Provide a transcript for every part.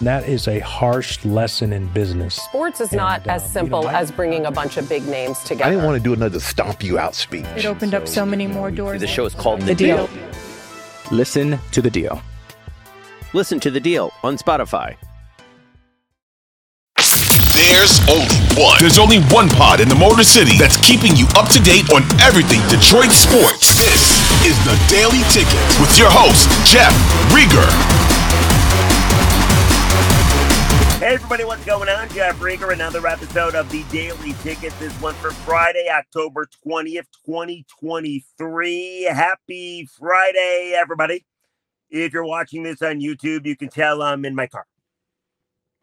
That is a harsh lesson in business. Sports is not And, as um, simple you know, I- as bringing a bunch of big names together. I didn't want to do another stomp you out speech. It opened up so many more doors. The show is called The, The deal. Deal. Listen to The Deal. Listen to The Deal on Spotify. There's only one. There's only one pod in the Motor City that's keeping you up to date on everything Detroit sports. This is the Daily Ticket with your host, Jeff Riger. Hey everybody, what's going on? Jeff Riger, another episode of the Daily Ticket. This one for Friday, October 20th, 2023. Happy Friday, everybody. If you're watching this on YouTube, you can tell I'm in my car.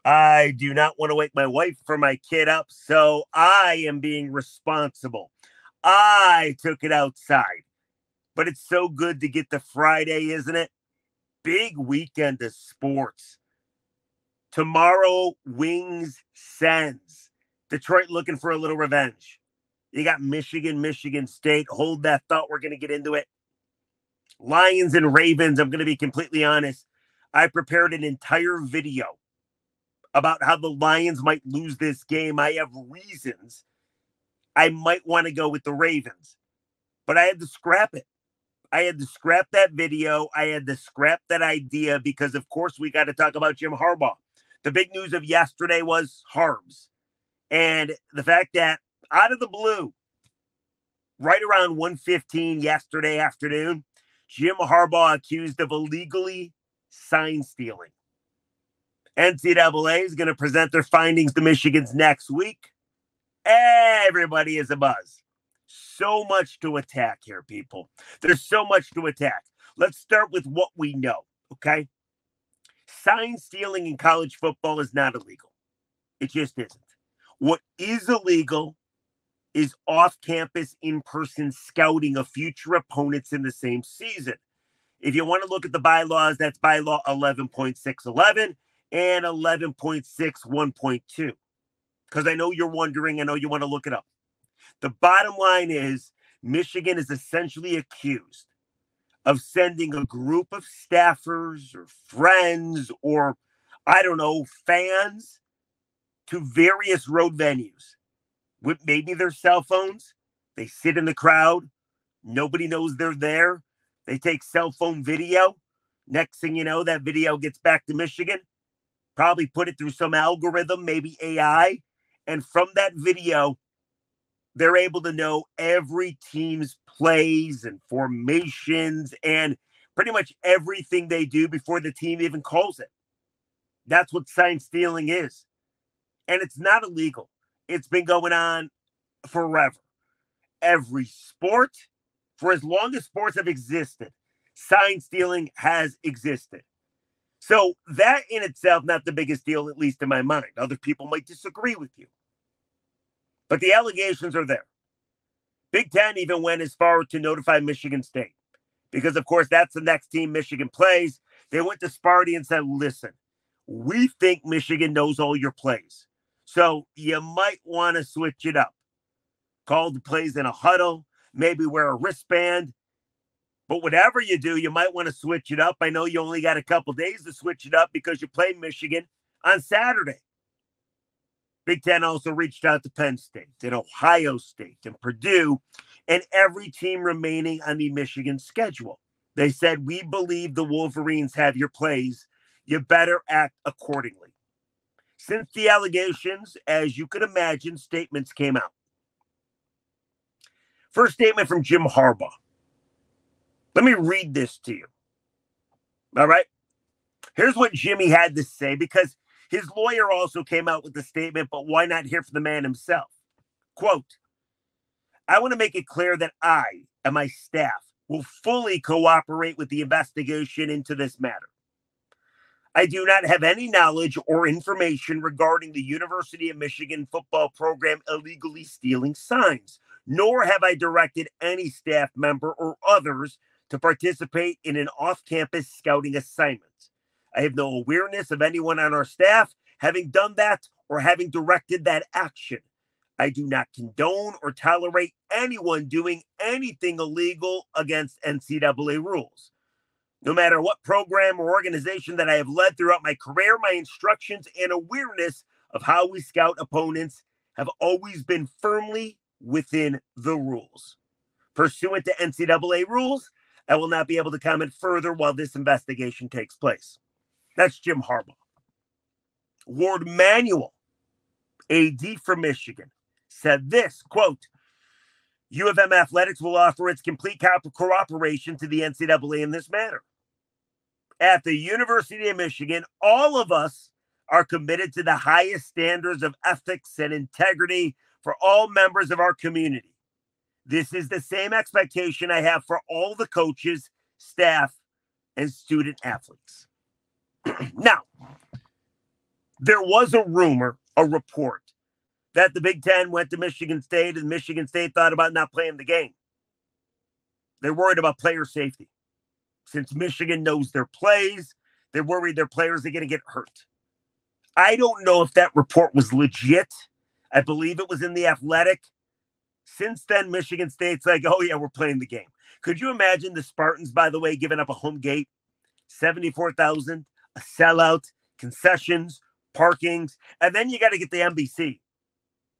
I do not want to wake my wife or my kid up, so I am being responsible. I took it outside. But it's so good to get the Friday, isn't it? Big weekend of sports. Tomorrow, Wings Sens. Detroit looking for a little revenge. You got Michigan, Michigan State. Hold that thought. We're going to get into it. Lions and Ravens. I'm going to be completely honest. I prepared an entire video about how the Lions might lose this game. I have reasons I might want to go with the Ravens, but I had to scrap it. I had to scrap that video. I had to scrap that idea because, of course, we got to talk about Jim Harbaugh. The big news of yesterday was Harbs and the fact that out of the blue, right around 115 yesterday afternoon, Jim Harbaugh accused of illegally sign stealing. NCAA is going to present their findings to Michigan's next week. Everybody is a buzz. So much to attack here, people. There's so much to attack. Let's start with what we know, okay? Sign stealing in college football is not illegal. It just isn't. What is illegal is off campus, in person scouting of future opponents in the same season. If you want to look at the bylaws, that's bylaw 11.611 and 11.61.2. Because I know you're wondering, I know you want to look it up. The bottom line is Michigan is essentially accused of sending a group of staffers or friends or, I don't know, fans to various road venues with maybe their cell phones. They sit in the crowd. Nobody knows they're there. They take cell phone video. Next thing you know, that video gets back to Michigan. Probably put it through some algorithm, maybe AI. And from that video, they're able to know every team's plays and formations and pretty much everything they do before the team even calls it. That's what sign stealing is. And it's not illegal. It's been going on forever. Every sport, for as long as sports have existed, sign stealing has existed. So that in itself, not the biggest deal, at least in my mind. Other people might disagree with you. But the allegations are there. Big Ten even went as far to notify Michigan State because, of course, that's the next team Michigan plays. They went to Sparty and said, listen, we think Michigan knows all your plays. So you might want to switch it up. Call the plays in a huddle, maybe wear a wristband. But whatever you do, you might want to switch it up. I know you only got a couple days to switch it up because you play Michigan on Saturday. Big Ten also reached out to Penn State and Ohio State and Purdue and every team remaining on the Michigan schedule. They said, We believe the Wolverines have your plays. You better act accordingly. Since the allegations, as you could imagine, statements came out. First statement from Jim Harbaugh. Let me read this to you. All right. Here's what Jimmy had to say because his lawyer also came out with the statement, but why not hear from the man himself? Quote, I want to make it clear that I and my staff will fully cooperate with the investigation into this matter. I do not have any knowledge or information regarding the University of Michigan football program illegally stealing signs, nor have I directed any staff member or others to participate in an off campus scouting assignment. I have no awareness of anyone on our staff having done that or having directed that action. I do not condone or tolerate anyone doing anything illegal against NCAA rules. No matter what program or organization that I have led throughout my career, my instructions and awareness of how we scout opponents have always been firmly within the rules. Pursuant to NCAA rules, I will not be able to comment further while this investigation takes place. That's Jim Harbaugh. Warde Manuel, AD for Michigan, said this quote, U of M Athletics will offer its complete cooperation to the NCAA in this matter. At the University of Michigan, all of us are committed to the highest standards of ethics and integrity for all members of our community. This is the same expectation I have for all the coaches, staff, and student athletes. now, there was a rumor, a report that the Big Ten went to Michigan State and Michigan State thought about not playing the game. They're worried about player safety. Since Michigan knows their plays, they're worried their players are going to get hurt. I don't know if that report was legit. I believe it was in the athletic. Since then, Michigan State's like, oh, yeah, we're playing the game. Could you imagine the Spartans, by the way, giving up a home gate, 74,000, a sellout, concessions, parkings, and then you got to get the NBC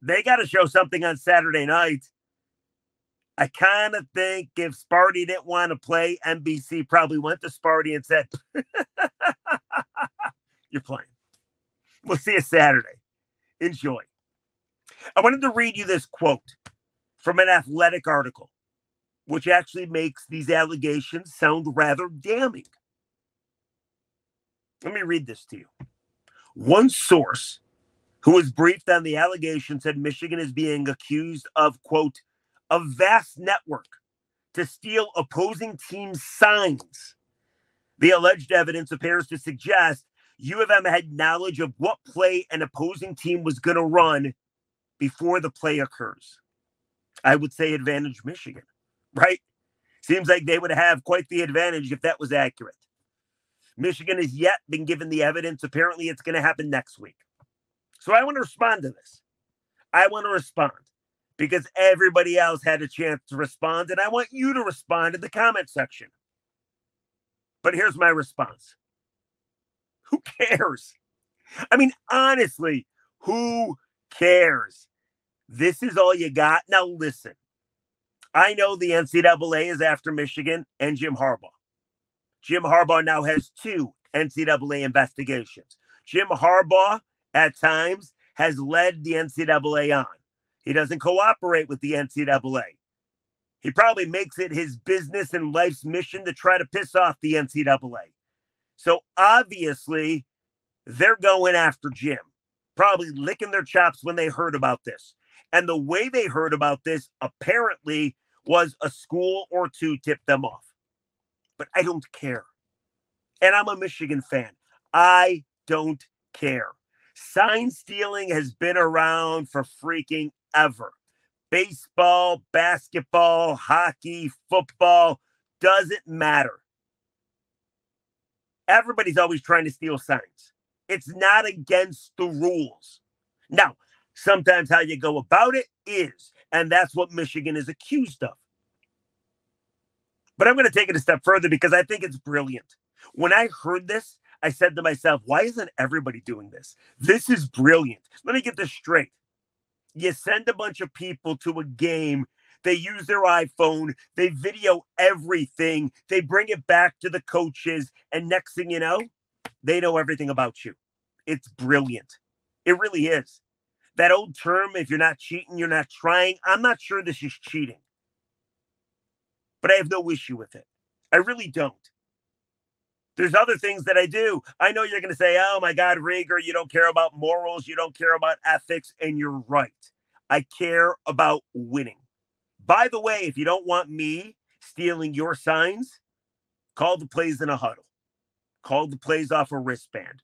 they got to show something on Saturday night. I kind of think if Sparty didn't want to play, NBC probably went to Sparty and said, You're playing. We'll see you Saturday. Enjoy. I wanted to read you this quote from an athletic article, which actually makes these allegations sound rather damning. Let me read this to you. One source who was briefed on the allegation, said Michigan is being accused of, quote, a vast network to steal opposing team signs. The alleged evidence appears to suggest U of M had knowledge of what play an opposing team was going to run before the play occurs. I would say advantage Michigan, right? Seems like they would have quite the advantage if that was accurate. Michigan has yet been given the evidence. Apparently, it's going to happen next week. So I want to respond to this. I want to respond because everybody else had a chance to respond, and I want you to respond in the comment section. But here's my response Who cares? I mean, honestly, who cares? This is all you got. Now, listen, I know the NCAA is after Michigan and Jim Harbaugh. Jim Harbaugh now has two NCAA investigations. Jim Harbaugh at times has led the NCAA on. He doesn't cooperate with the NCAA. He probably makes it his business and life's mission to try to piss off the NCAA. So obviously, they're going after Jim, probably licking their chops when they heard about this. And the way they heard about this apparently was a school or two tipped them off. But I don't care. And I'm a Michigan fan. I don't care. Sign stealing has been around for freaking ever. Baseball, basketball, hockey, football, doesn't matter. Everybody's always trying to steal signs. It's not against the rules. Now, sometimes how you go about it is, and that's what Michigan is accused of. But I'm going to take it a step further because I think it's brilliant. When I heard this, I said to myself, why isn't everybody doing this? This is brilliant. Let me get this straight. You send a bunch of people to a game, they use their iPhone, they video everything, they bring it back to the coaches, and next thing you know, they know everything about you. It's brilliant. It really is. That old term, if you're not cheating, you're not trying. I'm not sure this is cheating, but I have no issue with it. I really don't. There's other things that I do. I know you're going to say, oh my God, Riger, you don't care about morals, you don't care about ethics, and you're right. I care about winning. By the way, if you don't want me stealing your signs, call the plays in a huddle, call the plays off a wristband.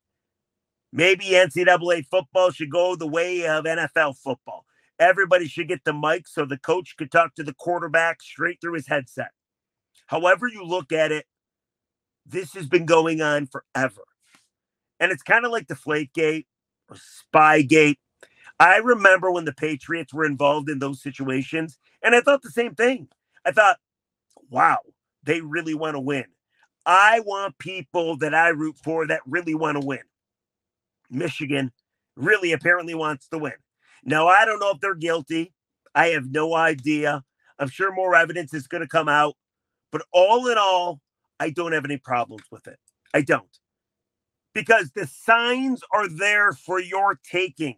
Maybe NCAA football should go the way of NFL football. Everybody should get the mic so the coach could talk to the quarterback straight through his headset. However, you look at it, this has been going on forever. And it's kind of like the Flakegate or Spygate. I remember when the Patriots were involved in those situations, and I thought the same thing. I thought, wow, they really want to win. I want people that I root for that really want to win. Michigan really apparently wants to win. Now, I don't know if they're guilty. I have no idea. I'm sure more evidence is going to come out. But all in all, I don't have any problems with it. I don't. Because the signs are there for your taking.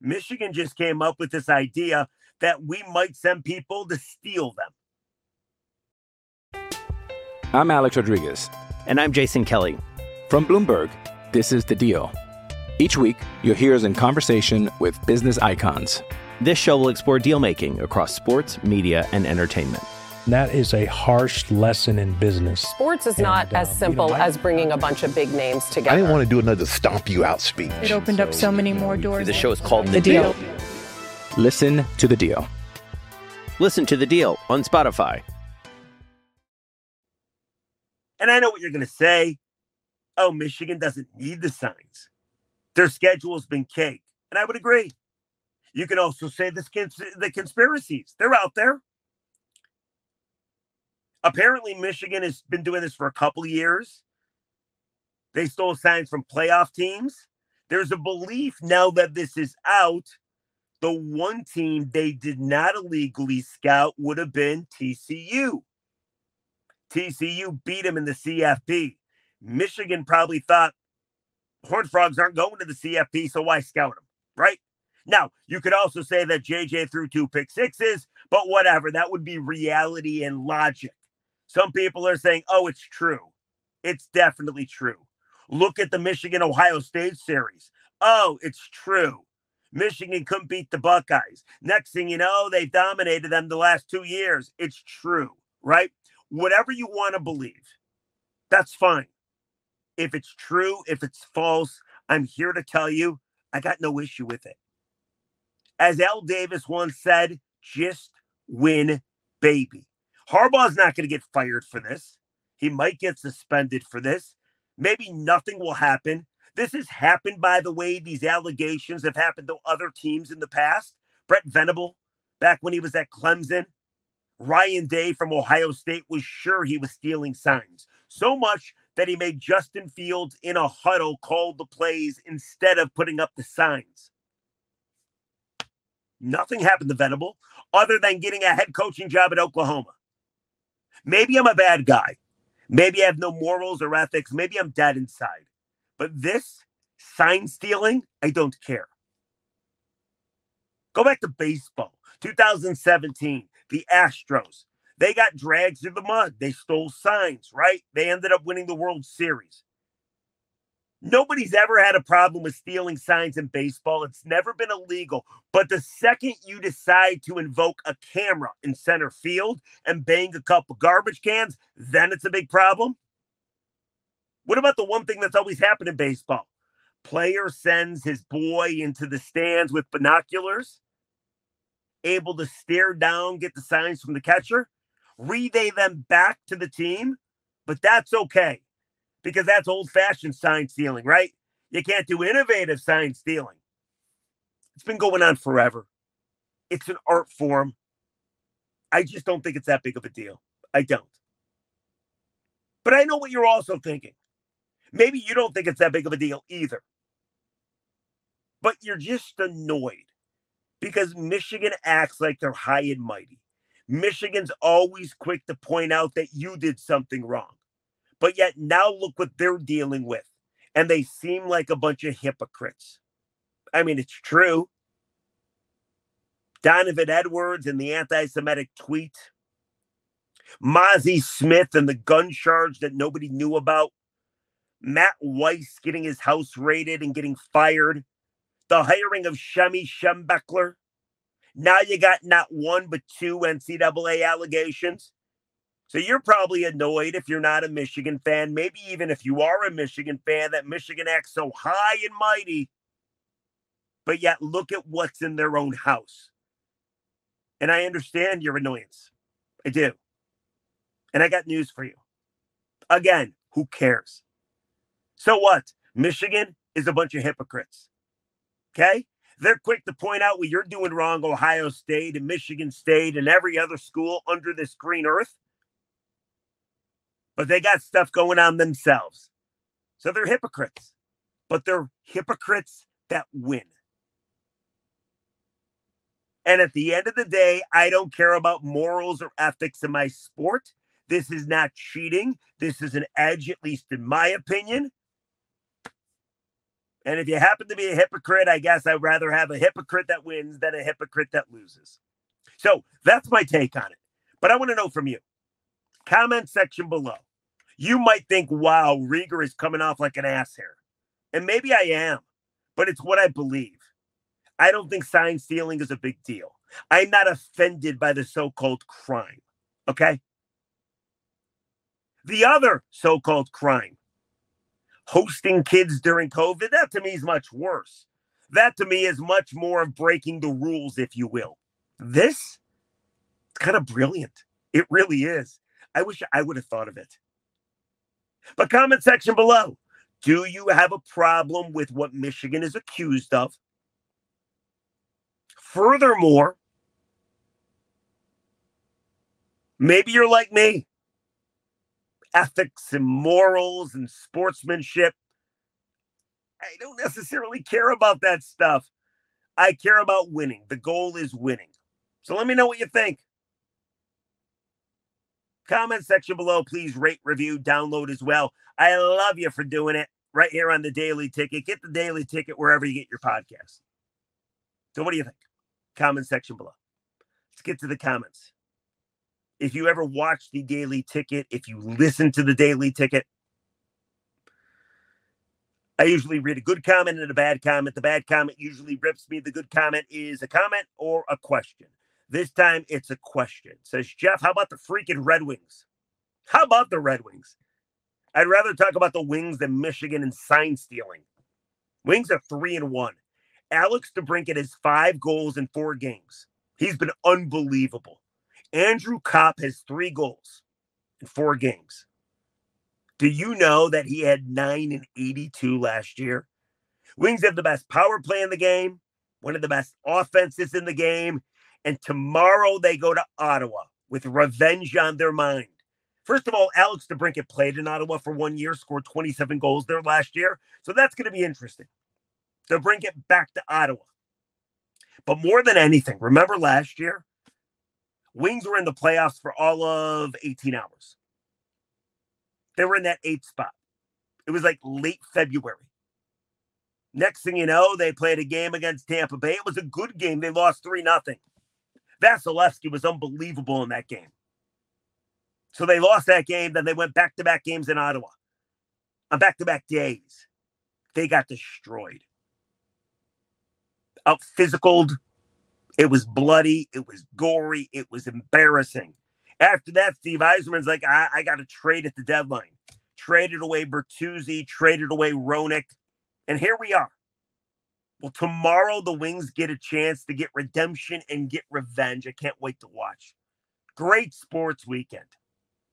Michigan just came up with this idea that we might send people to steal them. I'm Alex Rodriguez. And I'm Jason Kelly. From Bloomberg, this is The Deal. Each week, you'll hear us in conversation with business icons. This show will explore deal making across sports, media, and entertainment. That is a harsh lesson in business. Sports is not And, as uh, simple you know, I- as bringing a bunch of big names together. I didn't want to do another stomp you out speech. It opened up so many more doors. The show is called The Deal. Listen to The Deal. Listen to the deal on Spotify. And I know what you're going to say. Oh, Michigan doesn't need the signs. Their schedule's been cake. And I would agree. You can also say this cons- the conspiracies. They're out there. Apparently, Michigan has been doing this for a couple of years. They stole signs from playoff teams. There's a belief now that this is out. The one team they did not illegally scout would have been TCU. TCU beat them in the CFP. Michigan probably thought Horned Frogs aren't going to the CFP, so why scout them? Right? Now, you could also say that JJ threw two pick sixes, but whatever. That would be reality and logic. Some people are saying, oh, it's true. It's definitely true. Look at the Michigan Ohio State series. Oh, it's true. Michigan couldn't beat the Buckeyes. Next thing you know, they dominated them the last two years. It's true, right? Whatever you want to believe, that's fine. If it's true, if it's false, I'm here to tell you I got no issue with it. As Al Davis once said, just win, baby. Harbaugh's not going to get fired for this. He might get suspended for this. Maybe nothing will happen. This has happened, by the way. These allegations have happened to other teams in the past. Brent Venable, back when he was at Clemson, Ryan Day from Ohio State was sure he was stealing signs. So much that he made Justin Fields in a huddle call the plays instead of putting up the signs. Nothing happened to Venable other than getting a head coaching job at Oklahoma. Maybe I'm a bad guy. Maybe I have no morals or ethics. Maybe I'm dead inside. But this sign stealing, I don't care. Go back to baseball. 2017, the Astros. They got dragged through the mud. They stole signs, right? They ended up winning the World Series. Nobody's ever had a problem with stealing signs in baseball. It's never been illegal. But the second you decide to invoke a camera in center field and bang a couple garbage cans, then it's a big problem. What about the one thing that's always happened in baseball? Player sends his boy into the stands with binoculars, able to stare down, get the signs from the catcher, relay them back to the team. But that's okay because that's old fashioned sign stealing, right? You can't do innovative sign stealing. It's been going on forever. It's an art form. I just don't think it's that big of a deal. I don't. But I know what you're also thinking. Maybe you don't think it's that big of a deal either. But you're just annoyed because Michigan acts like they're high and mighty. Michigan's always quick to point out that you did something wrong. But yet now look what they're dealing with. And they seem like a bunch of hypocrites. I mean, it's true. Donovan Edwards and the anti Semitic tweet, Mazi Smith and the gun charge that nobody knew about, Matt Weiss getting his house raided and getting fired, the hiring of Shemy Schembechler. Now you got not one but two NCAA allegations. So you're probably annoyed if you're not a Michigan fan, maybe even if you are a Michigan fan, that Michigan acts so high and mighty, but yet look at what's in their own house. And I understand your annoyance. I do. And I got news for you. Again, who cares? So what? Michigan is a bunch of hypocrites. Okay? They're quick to point out what you're doing wrong, Ohio State and Michigan State and every other school under this green earth. But they got stuff going on themselves. So they're hypocrites, but they're hypocrites that win. And at the end of the day, I don't care about morals or ethics in my sport. This is not cheating. This is an edge, at least in my opinion. And if you happen to be a hypocrite, I guess I'd rather have a hypocrite that wins than a hypocrite that loses. So that's my take on it. But I want to know from you. Comment section below. You might think, wow, Riger is coming off like an ass here. And maybe I am, but it's what I believe. I don't think sign stealing is a big deal. I'm not offended by the so called crime. Okay. The other so called crime, hosting kids during COVID, that to me is much worse. That to me is much more of breaking the rules, if you will. This, it's kind of brilliant. It really is. I wish I would have thought of it. But comment section below. Do you have a problem with what Michigan is accused of? Furthermore, maybe you're like me. Ethics and morals and sportsmanship. I don't necessarily care about that stuff. I care about winning. The goal is winning. So let me know what you think. Comment section below. Please rate, review, download as well. I love you for doing it right here on the Daily Ticket. Get the Daily Ticket wherever you get your podcast. So, what do you think? Comment section below. Let's get to the comments. If you ever watch the Daily Ticket, if you listen to the Daily Ticket, I usually read a good comment and a bad comment. The bad comment usually rips me. The good comment is a comment or a question. This time it's a question. Says Jeff, how about the freaking Red Wings? How about the Red Wings? I'd rather talk about the Wings than Michigan and sign stealing. Wings are three and one. Alex DeBrincat has five goals in four games. He's been unbelievable. Andrew Copp has three goals in four games. Do you know that he had nine and 82 last year? Wings have the best power play in the game, one of the best offenses in the game. And tomorrow they go to Ottawa with revenge on their mind. First of all, Alex DeBrincat played in Ottawa for one year, scored 27 goals there last year. So that's going to be interesting it back to Ottawa. But more than anything, remember last year, Wings were in the playoffs for all of 18 hours. They were in that eighth spot. It was like late February. Next thing you know, they played a game against Tampa Bay. It was a good game. They lost 3 nothing. Vasilevskiy was unbelievable in that game. So they lost that game. Then they went back to back games in Ottawa on back to back days. They got destroyed out physicaled. It was bloody. It was gory. It was embarrassing. After that, Steve Yzerman's like, I, I got to trade at the deadline. Traded away Bertuzzi, traded away Hronek. And here we are. Well, tomorrow the Wings get a chance to get redemption and get revenge. I can't wait to watch. Great sports weekend.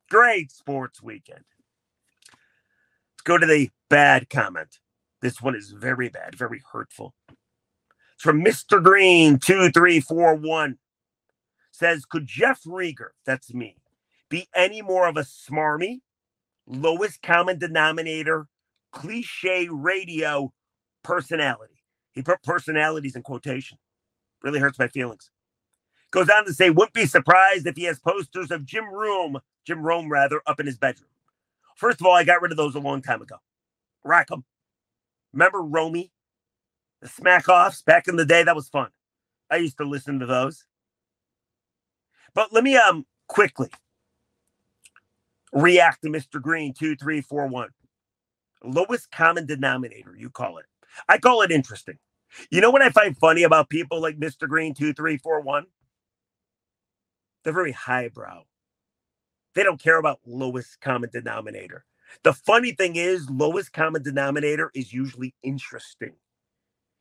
Great sports weekend. Let's go to the bad comment. This one is very bad, very hurtful. It's from Mr. Green 2341. Says, could Jeff Riger, that's me, be any more of a smarmy, lowest common denominator, cliche radio personality? He put personalities in quotation. Really hurts my feelings. Goes on to say, wouldn't be surprised if he has posters of Jim Rome, Jim Rome rather, up in his bedroom. First of all, I got rid of those a long time ago. Rack them. Remember Romy? The smack offs back in the day, that was fun. I used to listen to those. But let me um quickly react to Mr. Green 2341. Lowest common denominator, you call it. I call it interesting. You know what I find funny about people like Mr. Green 2341? They're very highbrow. They don't care about lowest common denominator. The funny thing is, lowest common denominator is usually interesting.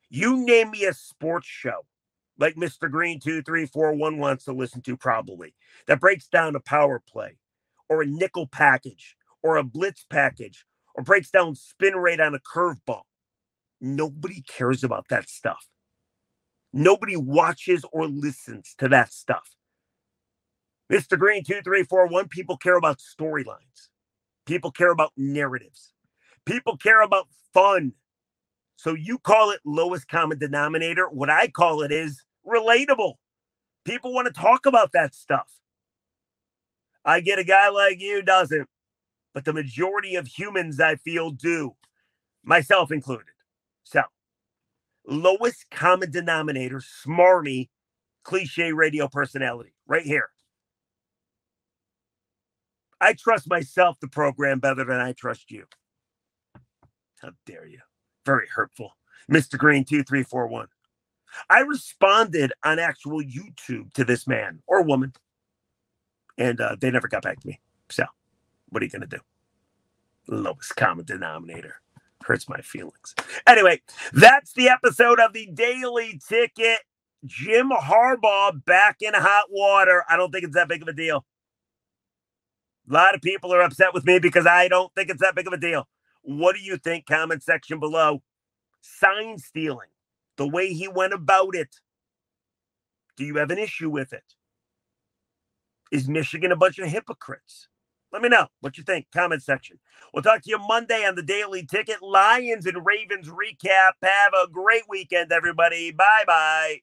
You name me a sports show like Mr. Green 2341 wants to listen to, probably, that breaks down a power play or a nickel package or a blitz package or breaks down spin rate on a curveball. Nobody cares about that stuff. Nobody watches or listens to that stuff. Mr. Green 2341, people care about storylines. People care about narratives. People care about fun. So you call it lowest common denominator. What I call it is relatable. People want to talk about that stuff. I get a guy like you doesn't, but the majority of humans I feel do, myself included. So, lowest common denominator, smarmy, cliche radio personality, right here. I trust myself to program better than I trust you. How dare you? Very hurtful. Mr. Green 2341. I responded on actual YouTube to this man or woman, and uh, they never got back to me. So, what are you going to do? Lowest common denominator hurts my feelings. Anyway, that's the episode of the Daily Ticket. Jim Harbaugh back in hot water. I don't think it's that big of a deal. A lot of people are upset with me because I don't think it's that big of a deal. What do you think? Comment section below. Sign stealing, the way he went about it. Do you have an issue with it? Is Michigan a bunch of hypocrites? Let me know what you think. Comment section. We'll talk to you Monday on the Daily Ticket. Lions and Ravens recap. Have a great weekend, everybody. Bye bye.